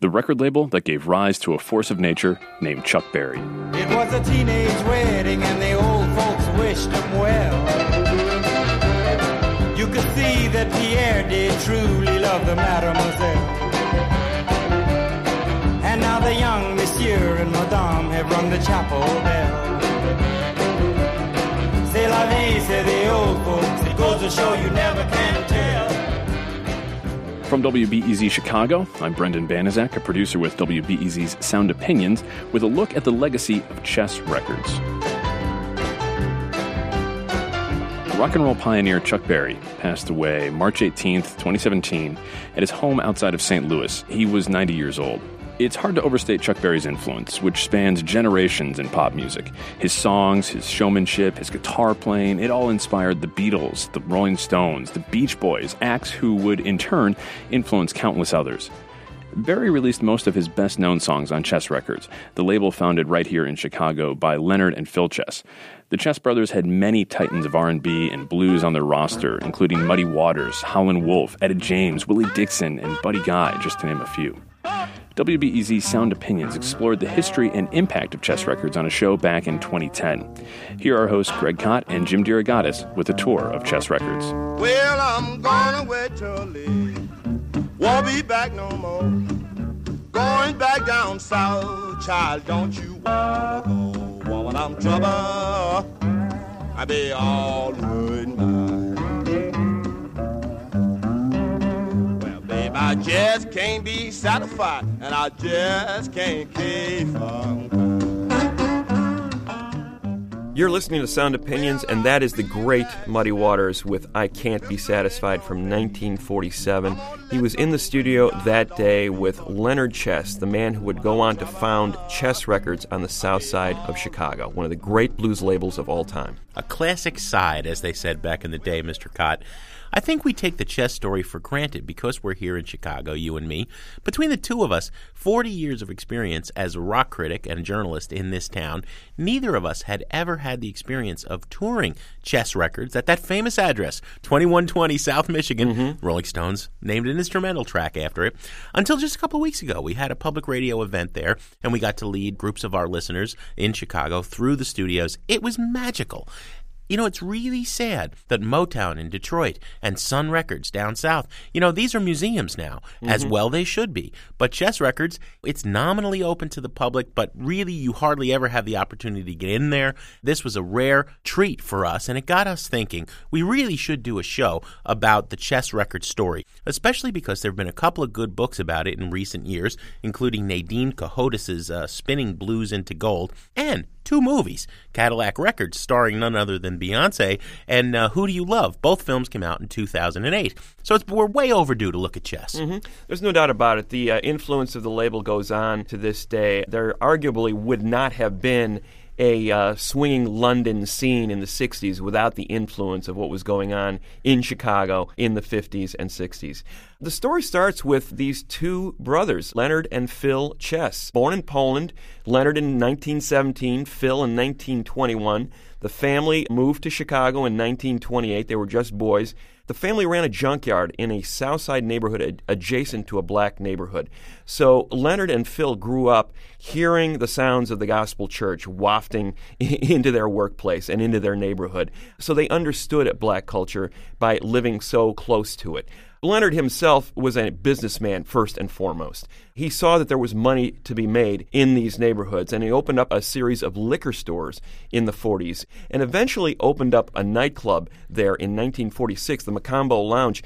the record label that gave rise to a force of nature named Chuck Berry. It was a teenage wedding and the old folks wished him well. You could see that Pierre did truly love the mademoiselle. And now the young monsieur and madame have rung the chapel bell. C'est la vie, say the old folks. It goes to show you never can. From WBEZ Chicago, I'm Brendan Banaszak, a producer with WBEZ's Sound Opinions, with a look at the legacy of Chess Records. Rock and roll pioneer Chuck Berry passed away March 18th, 2017, at his home outside of St. Louis. He was 90 years old. It's hard to overstate Chuck Berry's influence, which spans generations in pop music. His songs, his showmanship, his guitar playing, it all inspired the Beatles, the Rolling Stones, the Beach Boys, acts who would in turn influence countless others. Berry released most of his best known songs on Chess Records, the label founded right here in Chicago by Leonard and Phil Chess. The Chess brothers had many titans of R&B and blues on their roster, including Muddy Waters, Howlin' Wolf, Etta James, Willie Dixon, and Buddy Guy, just to name a few. WBEZ Sound Opinions explored the history and impact of Chess Records on a show back in 2010. Here are hosts Greg Kot and Jim DeRogatis with a tour of Chess Records. Well, I'm gonna wait till leave. Won't be back no more. Going back down south, child, don't you wanna go? Woman, I'm trouble. I be all good I just can't be satisfied, and I just can't keep from crying. You're listening to Sound Opinions, and that is the great Muddy Waters with I Can't Be Satisfied from 1947. He was in the studio that day with Leonard Chess, the man who would go on to found Chess Records on the south side of Chicago, one of the great blues labels of all time. A classic side, as they said back in the day, Mr. Kot. I think we take the chess story for granted because we're here in Chicago, you and me. Between the two of us, 40 years of experience as a rock critic and journalist in this town, neither of us had ever had the experience of touring chess records at that famous address, 2120 South Michigan. Mm-hmm. Rolling Stones named an instrumental track after it. Until just a couple of weeks ago, we had a public radio event there, and we got to lead groups of our listeners in Chicago through the studios. It was magical. You know, it's really sad that Motown in Detroit and Sun Records down south, you know, these are museums now, as mm-hmm. well they should be. But Chess Records, it's nominally open to the public, but really you hardly ever have the opportunity to get in there. This was a rare treat for us, and it got us thinking we really should do a show about the Chess Records story, especially because there have been a couple of good books about it in recent years, including Nadine Cohodas's uh, Spinning Blues into Gold, and two movies Cadillac Records, starring none other than Beyonce, and uh, Who Do You Love? Both films came out in 2008. So it's, we're way overdue to look at chess. There's no doubt about it. The uh, influence of the label goes on to this day. There arguably would not have been a uh, swinging London scene in the 60s without the influence of what was going on in Chicago in the 50s and 60s. The story starts with these two brothers, Leonard and Phil Chess. Born in Poland, Leonard in 1917, Phil in 1921. The family moved to Chicago in 1928. They were just boys. The family ran a junkyard in a South Side neighborhood ad- adjacent to a black neighborhood. So Leonard and Phil grew up hearing the sounds of the gospel church wafting into their workplace and into their neighborhood. So they understood black culture by living so close to it. Leonard himself was a businessman first and foremost. He saw that there was money to be made in these neighborhoods, and he opened up a series of liquor stores in the 40s and eventually opened up a nightclub there in 1946, the Macomba Lounge.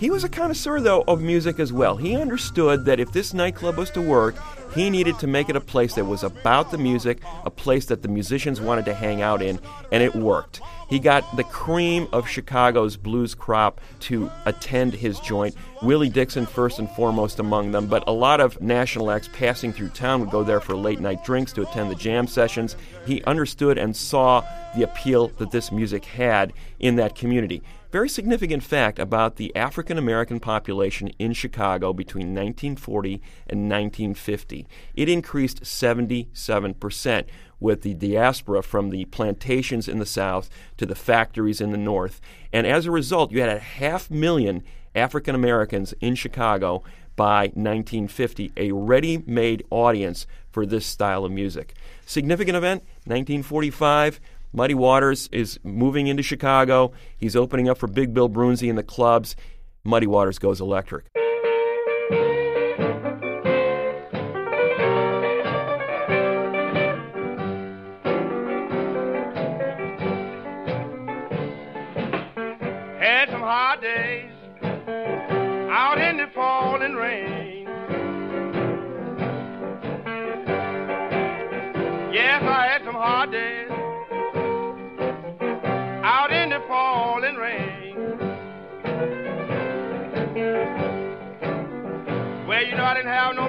He was a connoisseur, though, of music as well. He understood that if this nightclub was to work, he needed to make it a place that was about the music, a place that the musicians wanted to hang out in, and it worked. He got the cream of Chicago's blues crop to attend his joint. Willie Dixon, first and foremost among them, but a lot of national acts passing through town would go there for late night drinks to attend the jam sessions. He understood and saw the appeal that this music had in that community. Very significant fact about the African American population in Chicago between 1940 and 1950. It increased 77% with the diaspora from the plantations in the South to the factories in the North. And as a result, you had a half million African Americans in Chicago by 1950, a ready made audience for this style of music. Significant event, 1945. Muddy Waters is moving into Chicago. He's opening up for Big Bill Broonzy in the clubs. Muddy Waters goes electric.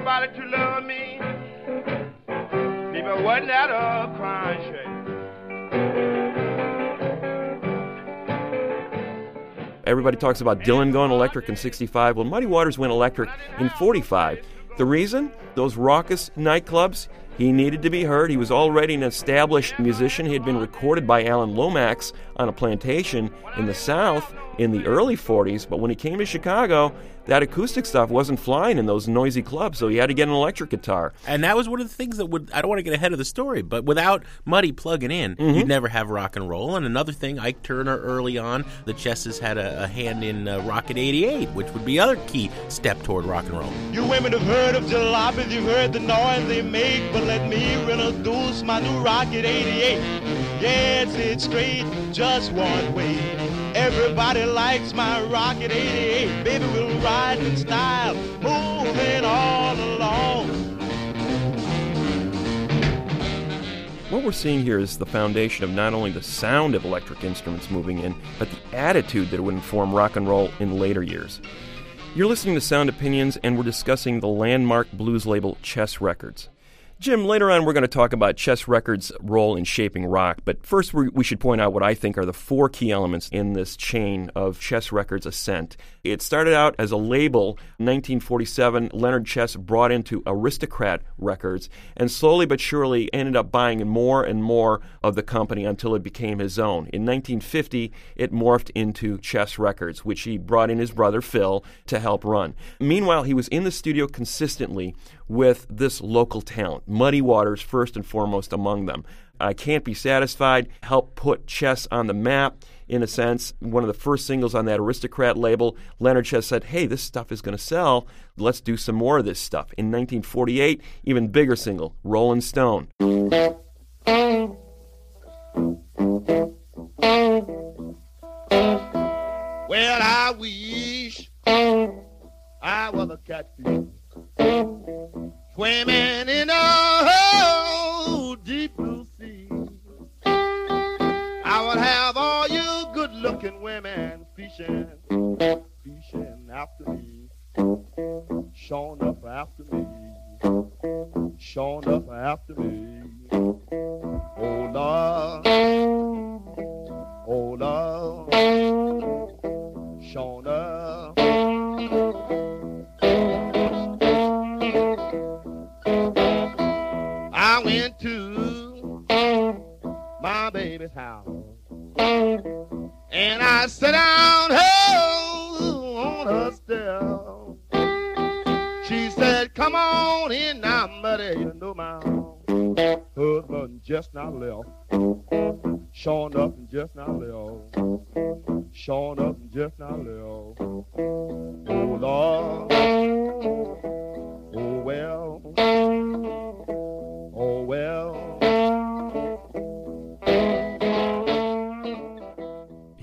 Nobody to love me. People wasn't that a crying shame. Everybody talks about Dylan going electric in 65. Well, Muddy Waters went electric in 45. The reason? Those raucous nightclubs. He needed to be heard. He was already an established musician. He had been recorded by Alan Lomax on a plantation in the South in the early 40s, but when he came to Chicago, that acoustic stuff wasn't flying in those noisy clubs, so he had to get an electric guitar. And that was one of the things that would I don't want to get ahead of the story, but without Muddy plugging in, you'd never have rock and roll. And another thing, Ike Turner early on, the Chesses had a, a hand in uh, Rocket 88, which would be other key step toward rock and roll. You women have heard of jalopies, you've heard the noise they make, but let me introduce my new Rocket 88. Yes, it's straight, just one way. Everybody likes my Rocket 88. Baby, we'll ride in style, moving all along. What we're seeing here is the foundation of not only the sound of electric instruments moving in, but the attitude that would inform rock and roll in later years. You're listening to Sound Opinions, and we're discussing the landmark blues label Chess Records. Jim, later on we're going to talk about Chess Records' role in shaping rock, but first we, should point out what I think are the four key elements in this chain of Chess Records' ascent. It started out as a label. 1947, Leonard Chess brought into Aristocrat Records, and slowly but surely ended up buying more and more of the company until it became his own. In 1950, it morphed into Chess Records, which he brought in his brother Phil to help run. Meanwhile, he was in the studio consistently with this local talent, Muddy Waters first and foremost among them. I Can't Be Satisfied helped put Chess on the map in a sense. One of the first singles on that Aristocrat label, Leonard Chess said, Hey, this stuff is going to sell. Let's do some more of this stuff. In 1948, even bigger single, Rolling Stone. Well, I wish I was a catfish swimming in a deep blue sea. I would have all you good-looking women fishing, fishing after me, showing up after me, showing up after me. Oh Lord, oh Lord, showing up. Baby's house and I sat down oh, on her step. She said, Come on in now, buddy. You know my husband just now left. Showing up and just now left. Showing up and just now left. Oh Lord. Oh well. Oh well.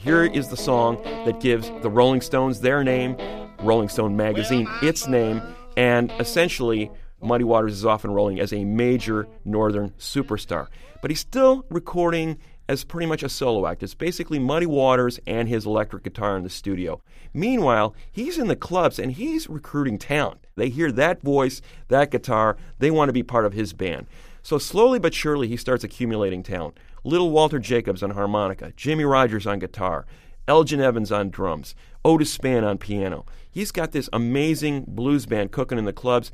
Here is the song that gives the Rolling Stones their name, Rolling Stone magazine its name, and essentially Muddy Waters is off and rolling as a major northern superstar. But he's still recording as pretty much a solo act. It's basically Muddy Waters and his electric guitar in the studio. Meanwhile, he's in the clubs and he's recruiting talent. They hear that voice, that guitar, they want to be part of his band. So slowly but surely, he starts accumulating talent. Little Walter Jacobs on harmonica, Jimmy Rogers on guitar, Elgin Evans on drums, Otis Spann on piano. He's got this amazing blues band cooking in the clubs.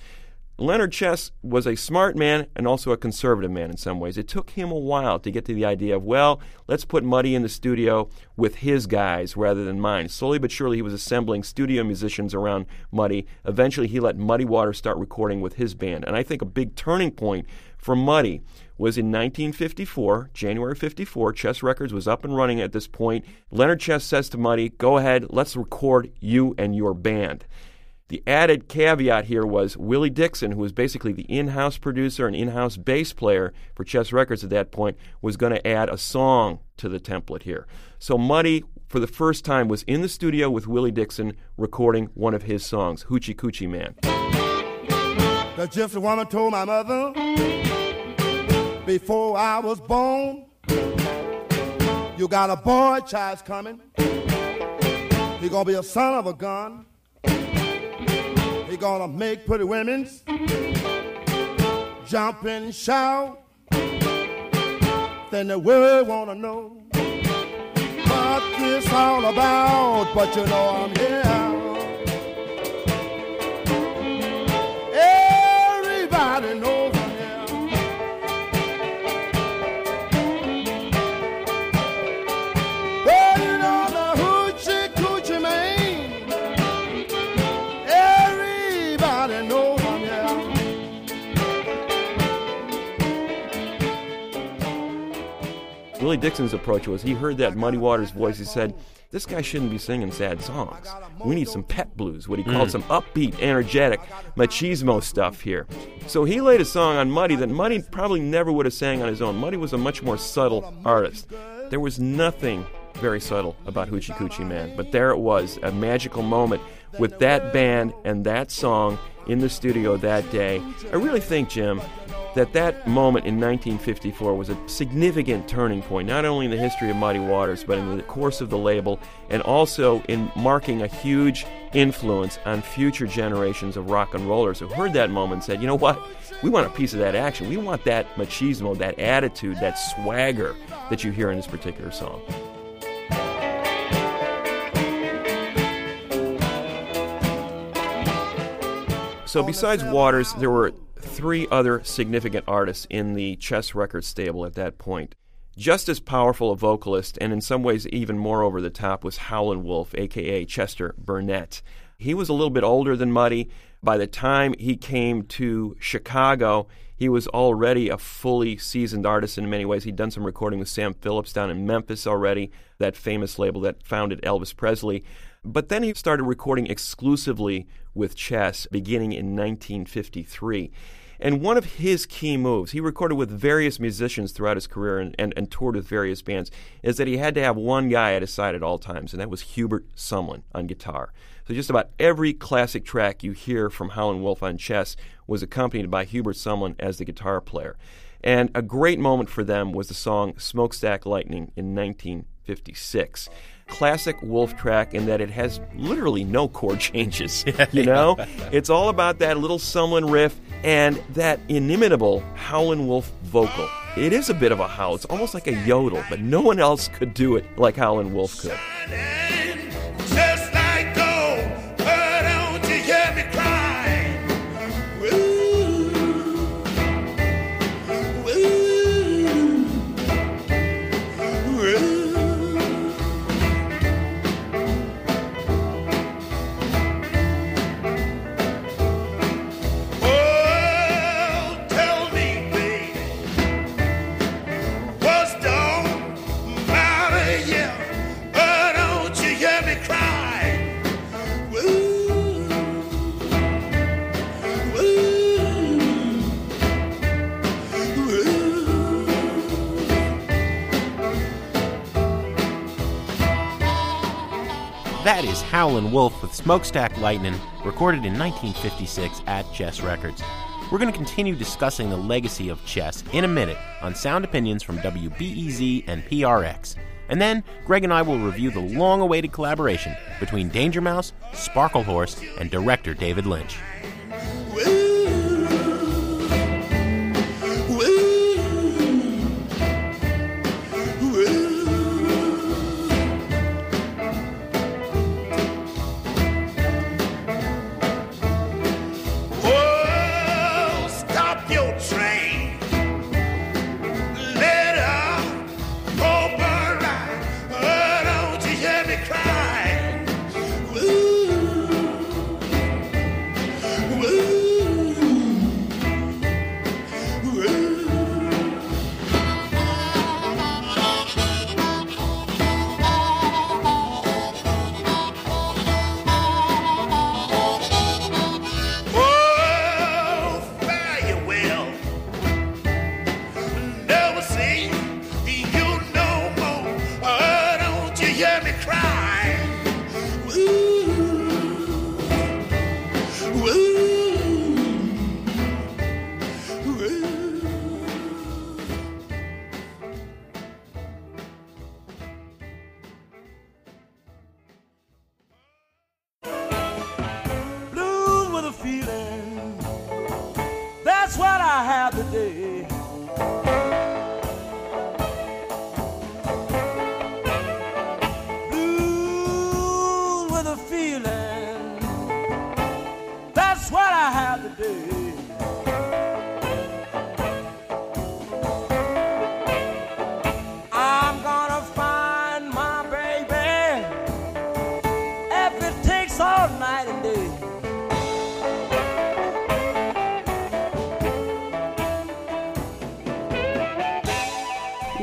Leonard Chess was a smart man and also a conservative man in some ways. It took him a while to get to the idea of, well, let's put Muddy in the studio with his guys rather than mine. Slowly but surely, he was assembling studio musicians around Muddy. Eventually, he let Muddy Waters start recording with his band. And I think a big turning point for Muddy was in 1954, January 54. Chess Records was up and running at this point. Leonard Chess says to Muddy, go ahead, let's record you and your band. The added caveat here was Willie Dixon, who was basically the in house producer and in house bass player for Chess Records at that point, was going to add a song to the template here. So Muddy, for the first time, was in the studio with Willie Dixon recording one of his songs, Hoochie Coochie Man. The gypsy woman told my mother before I was born, you got a boy child's coming. He gonna be a son of a gun. Gonna make pretty women jump and shout. Then the world wanna know what this all about. But you know I'm here. Everybody knows Willie Dixon's approach was he heard that Muddy Waters voice. He said, This guy shouldn't be singing sad songs. We need some pep blues, what he called mm. some upbeat, energetic, machismo stuff here. So he laid a song on Muddy that Muddy probably never would have sang on his own. Muddy was a much more subtle artist. There was nothing very subtle about Hoochie Coochie Man, but there it was, a magical moment with that band and that song in the studio that day. I really think, Jim, that that moment in 1954 was a significant turning point, not only in the history of Muddy Waters, but in the course of the label, and also in marking a huge influence on future generations of rock and rollers who heard that moment and said, you know what? We want a piece of that action. We want that machismo, that attitude, that swagger that you hear in this particular song. So, besides Waters, there were three other significant artists in the Chess Records stable at that point. Just as powerful a vocalist, and in some ways even more over the top, was Howlin' Wolf, aka Chester Burnett. He was a little bit older than Muddy. By the time he came to Chicago, he was already a fully seasoned artist in many ways. He'd done some recording with Sam Phillips down in Memphis already, that famous label that founded Elvis Presley. But then he started recording exclusively with Chess beginning in 1953. And one of his key moves, he recorded with various musicians throughout his career and, and, and, toured with various bands, is that he had to have one guy at his side at all times, and that was Hubert Sumlin on guitar. So just about every classic track you hear from Howlin' Wolf on Chess was accompanied by Hubert Sumlin as the guitar player. And a great moment for them was the song Smokestack Lightning in 1956 classic Wolf track in that it has literally no chord changes. You know, it's all about that little Sumlin riff and that inimitable Howlin' Wolf vocal. It is a bit of a howl. It's almost like a yodel, but no one else could do it like Howlin' Wolf could. That is Howlin' Wolf with Smokestack Lightning, recorded in 1956 at Chess Records. We're going to continue discussing the legacy of chess in a minute on Sound Opinions from WBEZ and PRX. And then Greg and I will review the long awaited collaboration between Danger Mouse, Sparklehorse, and director David Lynch.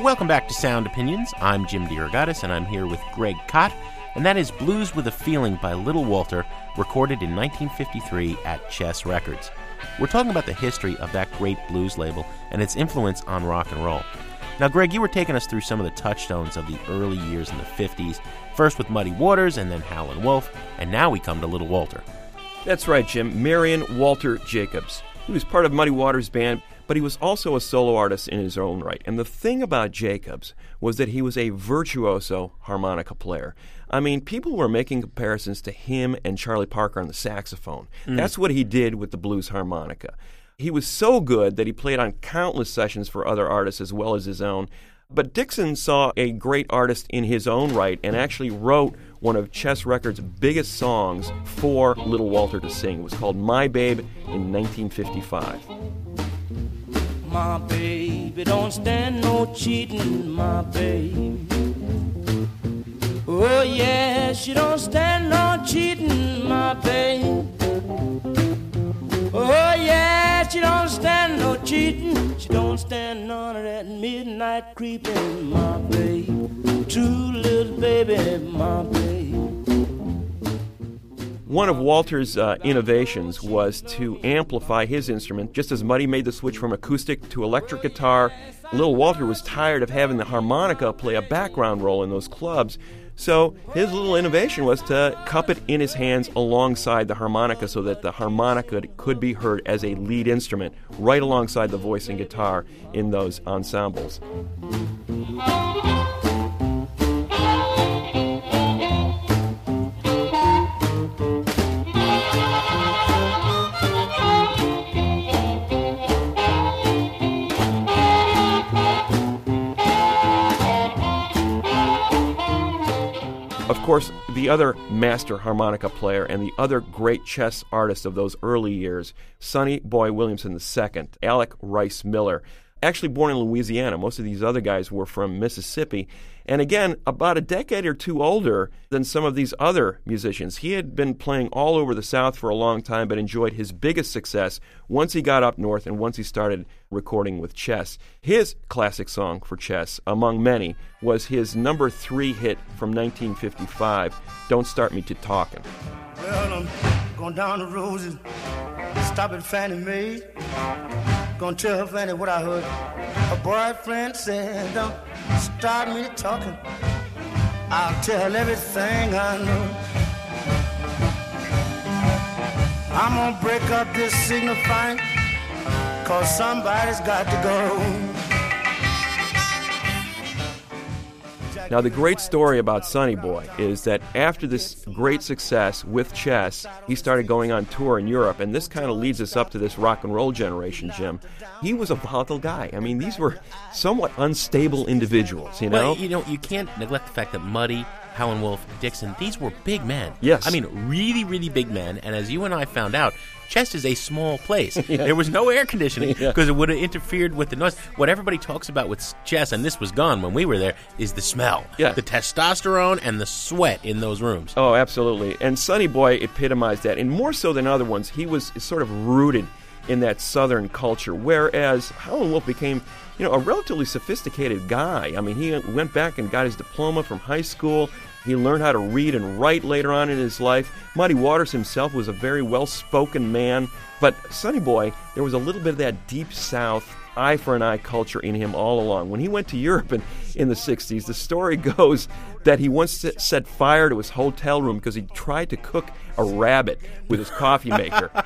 Welcome back to Sound Opinions. I'm Jim DeRogatis, and I'm here with Greg Kot, and that is Blues with a Feeling by Little Walter, recorded in 1953 at Chess Records. We're talking about the history of that great blues label and its influence on rock and roll. Now, Greg, you were taking us through some of the touchstones of the early years in the 50s, first with Muddy Waters and then Howlin' Wolf, and now we come to Little Walter. That's right, Jim. Marion Walter Jacobs. He was part of Muddy Waters' band, but he was also a solo artist in his own right. And the thing about Jacobs was that he was a virtuoso harmonica player. I mean, people were making comparisons to him and Charlie Parker on the saxophone. Mm. That's what he did with the blues harmonica. He was so good that he played on countless sessions for other artists as well as his own. But Dixon saw a great artist in his own right and actually wrote one of Chess Records' biggest songs for Little Walter to sing. It was called My Babe in 1955. My baby don't stand no cheating, my baby. Oh yeah, she don't stand no cheating, my baby. Oh yeah, she don't stand no cheating. She don't stand none of that midnight creeping, my baby. True little baby, my baby. One of Walter's uh, innovations was to amplify his instrument. Just as Muddy made the switch from acoustic to electric guitar, Little Walter was tired of having the harmonica play a background role in those clubs. So his little innovation was to cup it in his hands alongside the harmonica so that the harmonica could be heard as a lead instrument right alongside the voice and guitar in those ensembles. Of course, the other master harmonica player and the other great chess artist of those early years, Sonny Boy Williamson II, Alec Rice Miller, actually born in Louisiana. Most of these other guys were from Mississippi. And again, about a decade or two older than some of these other musicians. He had been playing all over the South for a long time, but enjoyed his biggest success once he got up north and once he started recording with Chess. His classic song for Chess, among many, was his number three hit from 1955, Don't Start Me to Talking. Well, I'm going down the road and stop at Fannie Mae. Gonna tell her Fannie what I heard. Her boyfriend said, Don't start me talking. I'll tell everything I know. I'm gonna break up this signifying, cause somebody's got to go. Now, the great story about Sonny Boy is that after this great success with chess, he started going on tour in Europe, and this kind of leads us up to this rock and roll generation, Jim. He was a volatile guy. I mean, these were somewhat unstable individuals, you know? Well, you know, you can't neglect the fact that Muddy, Howlin' Wolf, Dixon, these were big men. Yes. I mean, really, really big men. And as you and I found out, Chess is a small place. There was no air conditioning because it would have interfered with the noise. What everybody talks about with Chess, and this was gone when we were there, is the smell. Yeah. The testosterone and the sweat in those rooms. Oh, absolutely. And Sonny Boy epitomized that. And more so than other ones, he was sort of rooted in that Southern culture, whereas Howlin' Wolf became, you know, a relatively sophisticated guy. I mean, he went back and got his diploma from high school. He learned how to read and write later on in his life. Muddy Waters himself was a very well spoken man. But Sonny Boy, there was a little bit of that deep South eye for an eye culture in him all along. When he went to Europe in, in the 60s, the story goes that he once set, set fire to his hotel room because he tried to cook a rabbit with his coffee maker.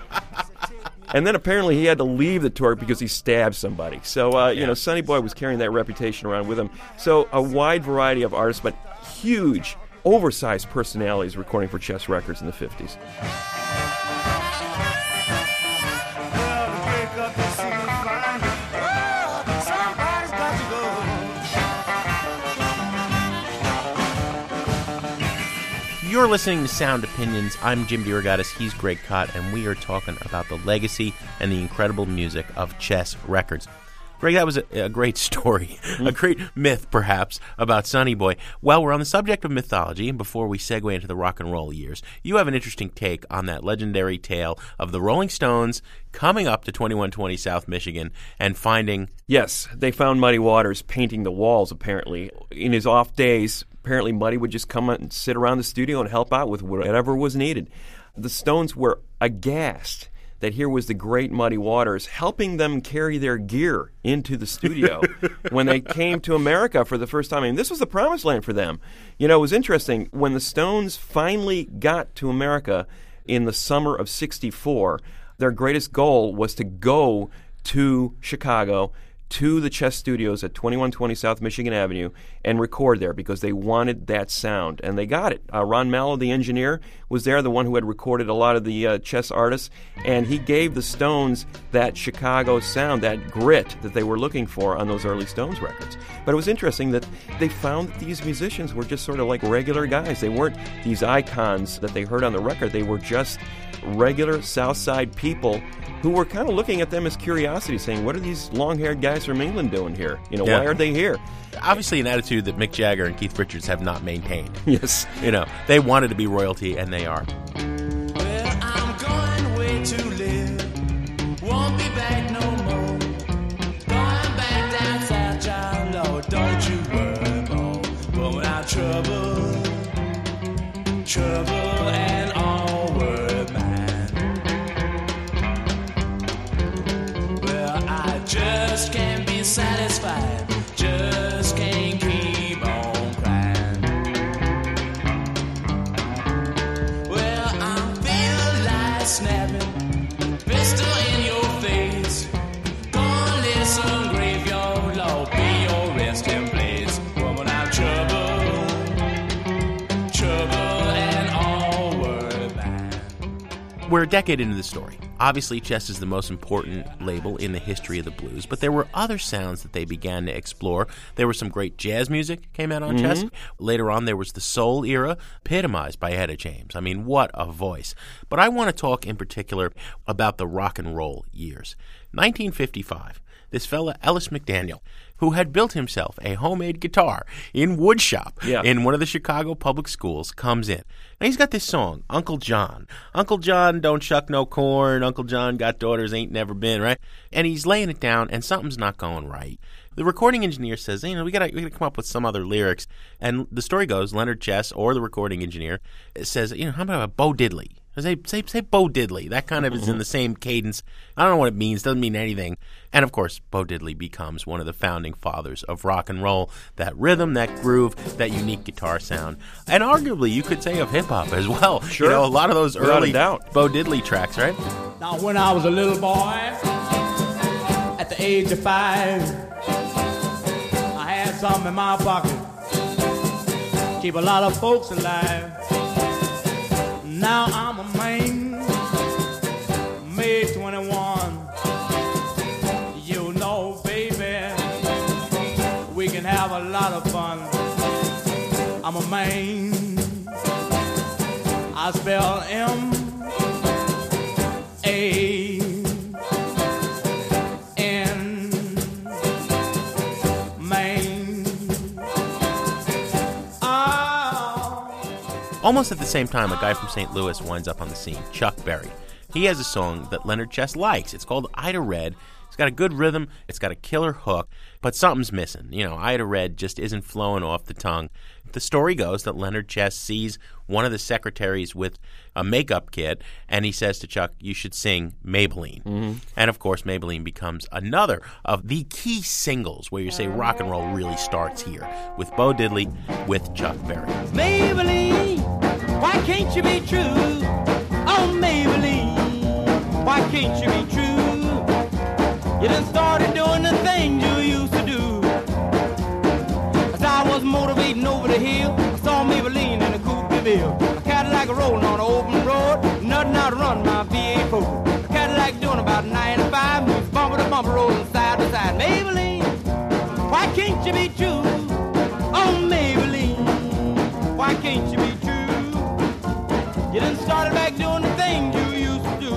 And then apparently he had to leave the tour because he stabbed somebody. So, uh, you know, Sonny Boy was carrying that reputation around with him. So, a wide variety of artists, but huge, oversized personalities recording for chess records in the 50s. You're listening to Sound Opinions. I'm Jim DeRogatis, he's Greg Kot, and we are talking about the legacy and the incredible music of Chess Records. Greg, that was a, a great story, a mm-hmm. great myth, perhaps, about Sonny Boy. Well, we're on the subject of mythology, and before we segue into the rock and roll years, you have an interesting take on that legendary tale of the Rolling Stones coming up to 2120 South Michigan and finding. Yes, they found Muddy Waters painting the walls, apparently. In his off days, apparently Muddy would just come and sit around the studio and help out with whatever was needed. The Stones were aghast that here was the great Muddy Waters helping them carry their gear into the studio when they came to America for the first time. I mean, this was the promised land for them. You know, it was interesting. When the Stones finally got to America in the summer of 64, their greatest goal was to go to Chicago to the Chess Studios at 2120 South Michigan Avenue and record there because they wanted that sound. And they got it. Uh, Ron Malo, the engineer, was there, the one who had recorded a lot of the uh, chess artists, and he gave the Stones that Chicago sound, that grit that they were looking for on those early Stones records. But it was interesting that they found that these musicians were just sort of like regular guys. They weren't these icons that they heard on the record, they were just regular South Side people who were kind of looking at them as curiosity, saying, "What are these long-haired guys from England doing here? You know, Yeah. why are they here?" Obviously, an attitude that Mick Jagger and Keith Richards have not maintained. Yes. You know, they wanted to be royalty, and they are. A decade into the story. Obviously, Chess is the most important label in the history of the blues, but there were other sounds that they began to explore. There was some great jazz music came out on mm-hmm. Chess. Later on, there was the soul era, epitomized by Etta James. I mean, what a voice! But I want to talk in particular about the rock and roll years. 1955. This fella Ellis McDaniel, who had built himself a homemade guitar in woodshop Yeah. in one of the Chicago public schools, comes in. Now he's got this song, Uncle John. Uncle John don't shuck no corn. Uncle John got daughters ain't never been, right? And he's laying it down and something's not going right. The recording engineer says, you know, we gotta we gotta come up with some other lyrics. And the story goes, Leonard Chess or the recording engineer says, you know, how about a Bo Diddley? Say, say, say Bo Diddley. That kind of is in the same cadence. I don't know what it means. Doesn't mean anything. And of course, Bo Diddley becomes one of the founding fathers of rock and roll. That rhythm, that groove, that unique guitar sound, and arguably you could say of hip hop as well. Sure. You know, a lot of those Without early doubt. Bo Diddley tracks, right? Now, when I was a little boy, at the age of five, I had something in my pocket. Keep a lot of folks alive. Now I'm a man, Spell M a N. Ah. Almost at the same time, a guy from St. Louis winds up on the scene, Chuck Berry. He has a song that Leonard Chess likes. It's called Ida Red. It's got a good rhythm, it's got a killer hook, but something's missing. You know, Ida Red just isn't flowing off the tongue. The story goes that Leonard Chess sees one of the secretaries with a makeup kit, and he says to Chuck, You should sing Maybelline. Mm-hmm. And of course, Maybelline becomes another of the key singles where you say rock and roll really starts here with Bo Diddley, with Chuck Berry. Maybelline, why can't you be true? Oh, Maybelline, why can't you be true? You done started doing the things you motivating over the hill. I saw Maybelline in a coupe de. A Cadillac rolling on an open road. Nothing my V8 A Cadillac doing about 95. Moves bumper to bumper, rolling side to side. Maybelline, why can't you be true? Oh, Maybelline, why can't you be true? You done started back doing the thing you used to do.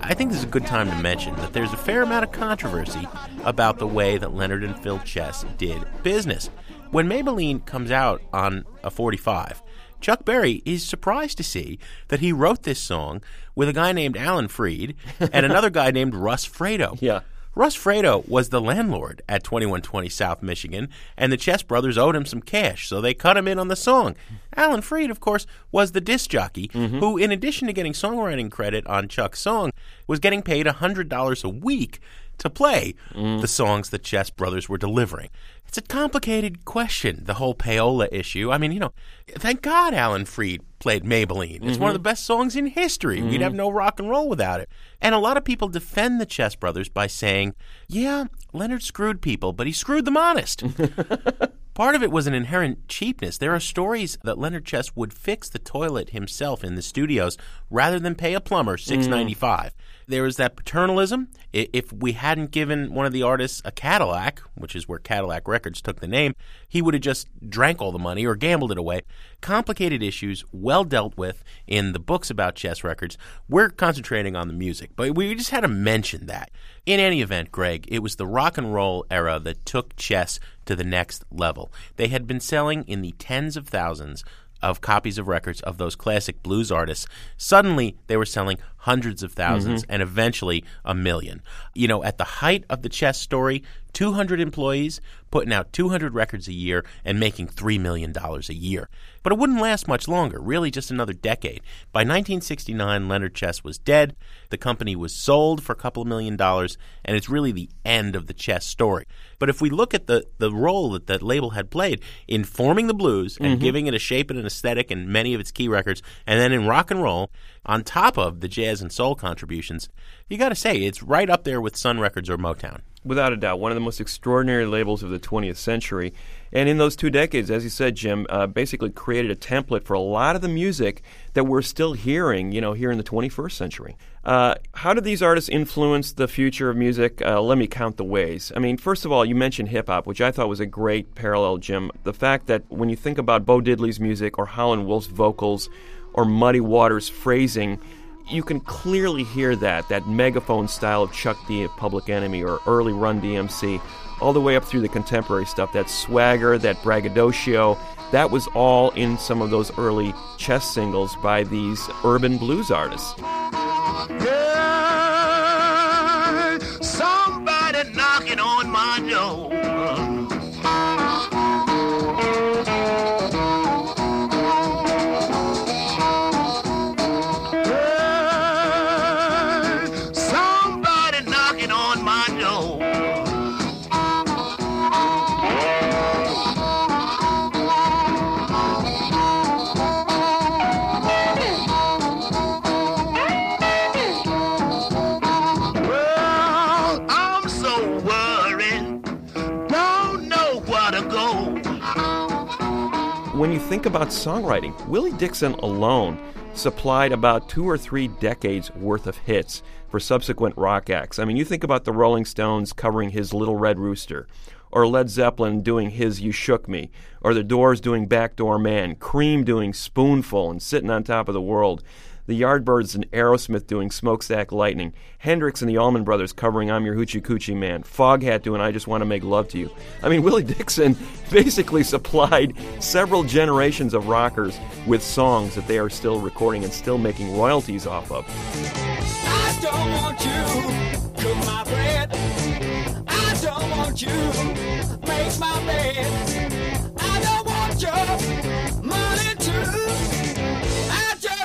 I think this is a good time to mention that there's a fair amount of controversy about the way that Leonard and Phil Chess did business. When Maybelline comes out on a 45, Chuck Berry is surprised to see that he wrote this song with a guy named Alan Freed and another guy named Russ Fratto. Yeah. Russ Fratto was the landlord at 2120 South Michigan, and the Chess brothers owed him some cash, so they cut him in on the song. Alan Freed, of course, was the disc jockey mm-hmm. who, in addition to getting songwriting credit on Chuck's song, was getting paid $100 a week to play mm-hmm. the songs the Chess brothers were delivering. It's a complicated question, the whole payola issue. I mean, you know, thank God Alan Freed played Maybelline. It's one of mm-hmm. the best songs in history. We'd mm-hmm. have no rock and roll without it. And a lot of people defend the Chess brothers by saying, yeah, Leonard screwed people, but he screwed them honest. Part of it was an inherent cheapness. There are stories that Leonard Chess would fix the toilet himself in the studios rather than pay a plumber mm. six ninety five. There was that paternalism. If we hadn't given one of the artists a Cadillac, which is where Cadillac Records took the name, he would have just drank all the money or gambled it away. Complicated issues, well dealt with in the books about chess records. We're concentrating on the music, but we just had to mention that. In any event, Greg, it was the rock and roll era that took chess to the next level. They had been selling in the tens of thousands of copies of records of those classic blues artists. Suddenly, they were selling hundreds of 1000s mm-hmm. and eventually a million. You know, at the height of the chess story, 200 employees putting out 200 records a year and making $3 million a year. But it wouldn't last much longer, really just another decade. By 1969, Leonard Chess was dead. The company was sold for a couple of million dollars, and it's really the end of the chess story. But if we look at the, the role that that label had played in forming the blues and mm-hmm. giving it a shape and an aesthetic in many of its key records, and then in rock and roll, on top of the jazz and soul contributions, you got to say it's right up there with Sun Records or Motown. Without a doubt, one of the most extraordinary labels of the 20th century. And in those two decades, as you said, Jim, uh, basically created a template for a lot of the music that we're still hearing, you know, here in the 21st century. Uh, how did these artists influence the future of music? Uh, let me count the ways. I mean, first of all, you mentioned hip hop, which I thought was a great parallel, Jim. The fact that when you think about Bo Diddley's music or Howlin' Wolf's vocals or Muddy Waters' phrasing, you can clearly hear that, that megaphone style of Chuck D of Public Enemy or early Run DMC, all the way up through the contemporary stuff, that swagger, that braggadocio. That was all in some of those early chess singles by these urban blues artists. Think about songwriting, Willie Dixon alone supplied about two or three decades worth of hits for subsequent rock acts. I mean, you think about the Rolling Stones covering his Little Red Rooster, or Led Zeppelin doing his You Shook Me, or the Doors doing Backdoor Man, Cream doing Spoonful and Sitting on Top of the World. The Yardbirds and Aerosmith doing Smokestack Lightning, Hendrix and the Allman Brothers covering I'm Your Hoochie Coochie Man, Foghat doing I Just Want to Make Love to You. I mean, Willie Dixon basically supplied several generations of rockers with songs that they are still recording and still making royalties off of. I don't want you cook my bread. I don't want you make my bed. I don't want your money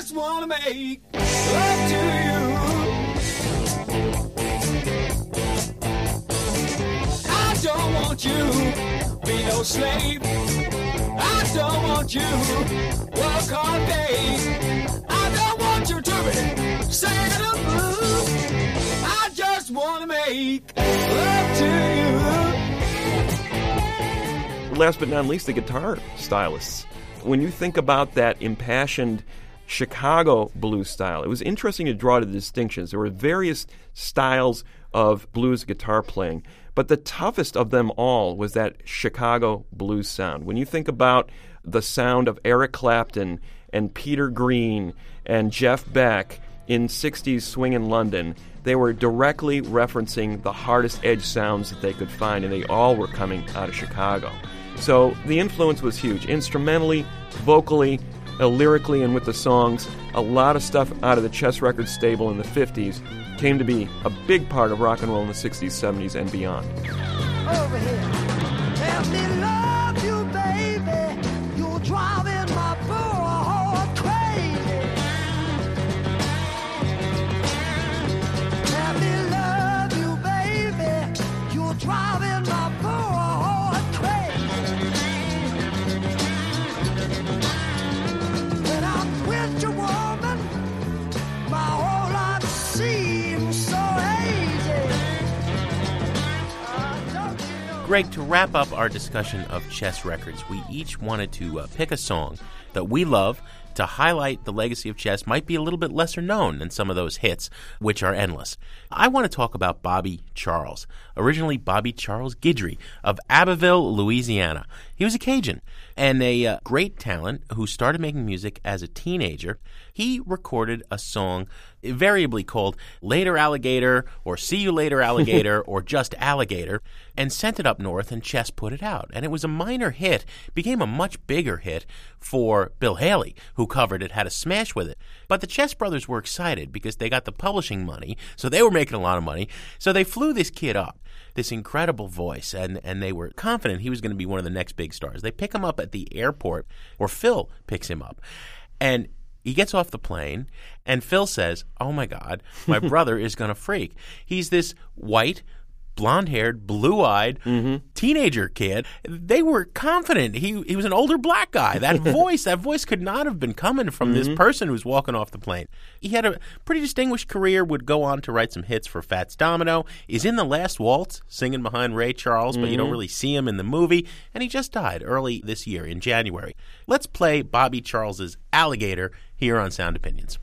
just want to make love to you. I don't want you be no slave. I don't want you work all day. I don't want you to be. I just want to make love to you. last but not least, the guitar stylists. When you think about that impassioned Chicago blues style, it was interesting to draw the distinctions. There were various styles of blues guitar playing, but the toughest of them all was that Chicago blues sound. When you think about the sound of Eric Clapton and Peter Green and Jeff Beck in 60s swing in London, they were directly referencing the hardest edge sounds that they could find, and they all were coming out of Chicago. So the influence was huge. Instrumentally, vocally, uh, lyrically, and with the songs, a lot of stuff out of the Chess Records stable in the 50s came to be a big part of rock and roll in the 60s, 70s, and beyond. Greg, to wrap up our discussion of chess records, we each wanted to uh, pick a song that we love to highlight the legacy of chess might be a little bit lesser known than some of those hits, which are endless. I want to talk about Bobby Charles, originally Bobby Charles Guidry of Abbeville, Louisiana. He was a Cajun and a uh, great talent who started making music as a teenager. He recorded a song invariably called Later Alligator or See You Later Alligator or Just Alligator and sent it up north and Chess put it out. And it was a minor hit, became a much bigger hit for Bill Haley, who covered it, had a smash with it. But the Chess brothers were excited because they got the publishing money, so they were making a lot of money. So they flew this kid up this incredible voice, and, and they were confident he was going to be one of the next big stars. They pick him up at the airport, or Phil picks him up, and he gets off the plane, and Phil says, Oh my God, my brother is going to freak. He's this white, blonde haired, blue eyed mm-hmm. teenager kid. They were confident. He, he was an older black guy. That voice, that voice could not have been coming from this mm-hmm. person who's walking off the plane. He had a pretty distinguished career, would go on to write some hits for Fats Domino, is in the last waltz, singing behind Ray Charles, but you don't mm-hmm. really see him in the movie, and he just died early this year in January. Let's play Bobby Charles's Alligator here on Sound Opinions.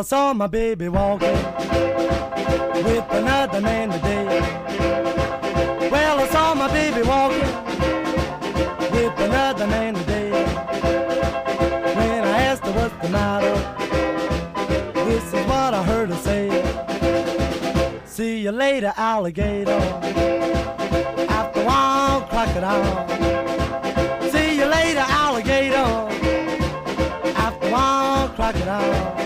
I saw my baby walking with another man today. Well, I saw my baby walking with another man today. When I asked her what's the matter, this is what I heard her say. See you later, alligator. After while, crocodile. See you later, alligator. After while, crocodile.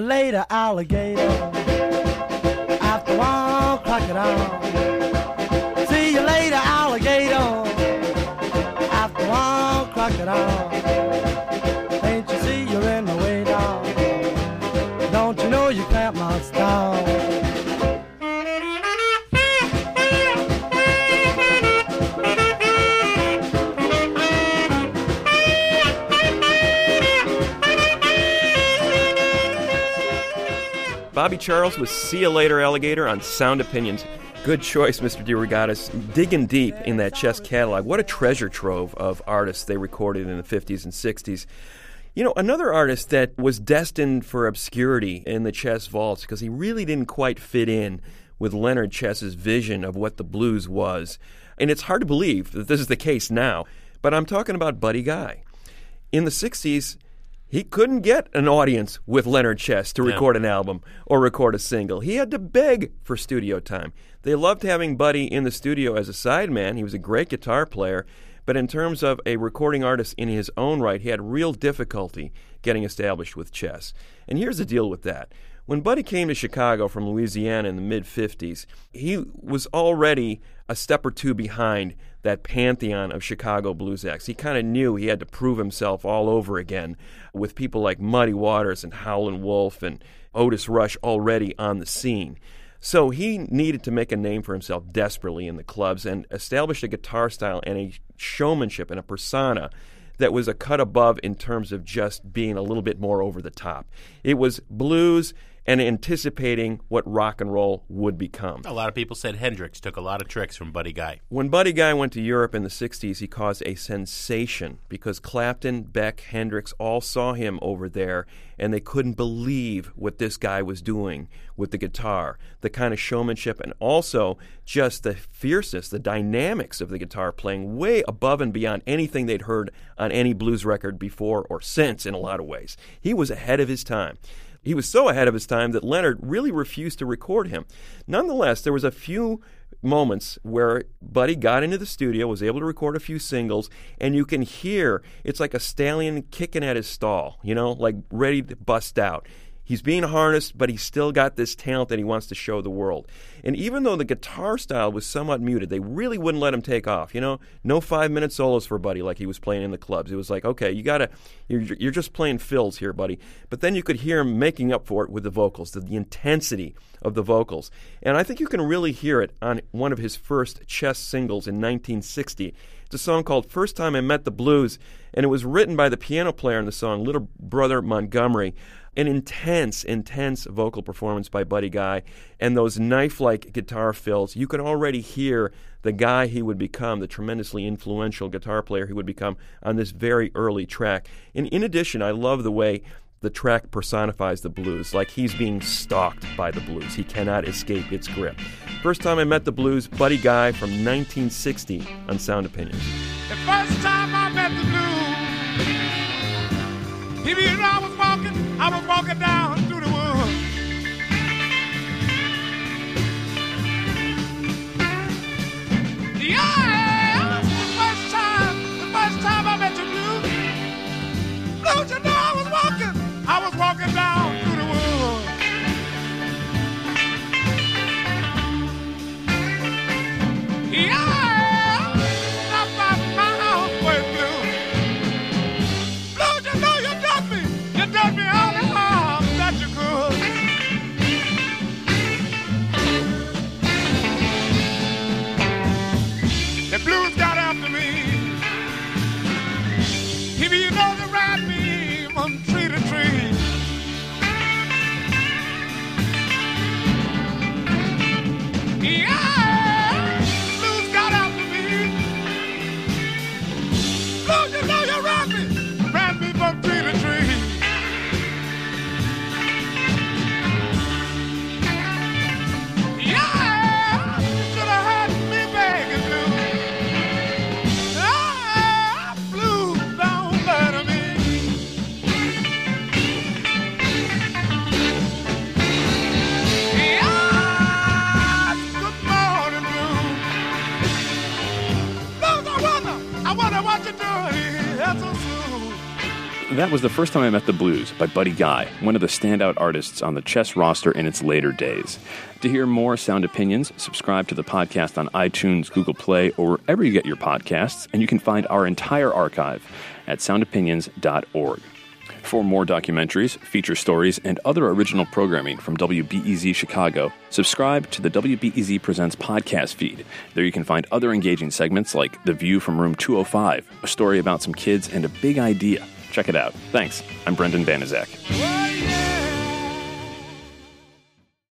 You later, alligator. After a while, crocodile. See you later, alligator. After a while, crocodile. Bobby Charles with See You Later Alligator on Sound Opinions. Good choice, Mr. DeRogatis. Digging deep in that chess catalog. What a treasure trove of artists they recorded in the 50s and 60s. You know, another artist that was destined for obscurity in the chess vaults because he really didn't quite fit in with Leonard Chess's vision of what the blues was. And it's hard to believe that this is the case now, but I'm talking about Buddy Guy. In the 60s, he couldn't get an audience with Leonard Chess to record an album or record a single. He had to beg for studio time. They loved having Buddy in the studio as a sideman. He was a great guitar player, but in terms of a recording artist in his own right, he had real difficulty getting established with Chess. And here's the deal with that. When Buddy came to Chicago from Louisiana in the mid 50s, he was already a step or two behind that pantheon of Chicago blues acts. He kind of knew he had to prove himself all over again with people like Muddy Waters and Howlin' Wolf and Otis Rush already on the scene. So he needed to make a name for himself desperately in the clubs and established a guitar style and a showmanship and a persona that was a cut above in terms of just being a little bit more over the top. It was blues and anticipating what rock and roll would become. A lot of people said Hendrix took a lot of tricks from Buddy Guy. When Buddy Guy went to Europe in the 60s, he caused a sensation because Clapton, Beck, Hendrix all saw him over there and they couldn't believe what this guy was doing with the guitar, the kind of showmanship, and also just the fierceness, the dynamics of the guitar playing way above and beyond anything they'd heard on any blues record before or since in a lot of ways. He was ahead of his time. He was so ahead of his time that Leonard really refused to record him. Nonetheless, there was a few moments where Buddy got into the studio, was able to record a few singles, and you can hear it's like a stallion kicking at his stall, you know, like ready to bust out. He's being harnessed, but he's still got this talent that he wants to show the world. And even though the guitar style was somewhat muted, they really wouldn't let him take off. You know, no five minute solos for Buddy like he was playing in the clubs. It was like, okay, you gotta, you're, you're just playing fills here, Buddy. But then you could hear him making up for it with the vocals, the, the intensity of the vocals. And I think you can really hear it on one of his first chess singles in 1960. It's a song called First Time I Met the Blues, and it was written by the piano player in the song, Little Brother Montgomery an intense, intense vocal performance by Buddy Guy, and those knife like guitar fills. You can already hear the guy he would become, the tremendously influential guitar player he would become on this very early track. And in addition, I love the way the track personifies the blues, like he's being stalked by the blues. He cannot escape its grip. First time I met the blues, Buddy Guy from 1960 on Sound Opinions. The first time I met the blues, I was I was walking down through the woods. Yeah, the first time, the first time I met you, blues, blues, you know I was walking, I was walking down was the first time I met the blues by Buddy Guy, one of the standout artists on the chess roster in its later days. To hear more sound opinions, subscribe to the podcast on iTunes, Google Play, or wherever you get your podcasts, and you can find our entire archive at soundopinions.org. For more documentaries, feature stories, and other original programming from WBEZ Chicago, subscribe to the WBEZ Presents podcast feed. There you can find other engaging segments like The View from Room 205, a story about some kids and a big idea. Check it out. Thanks. I'm Brendan Banaszak.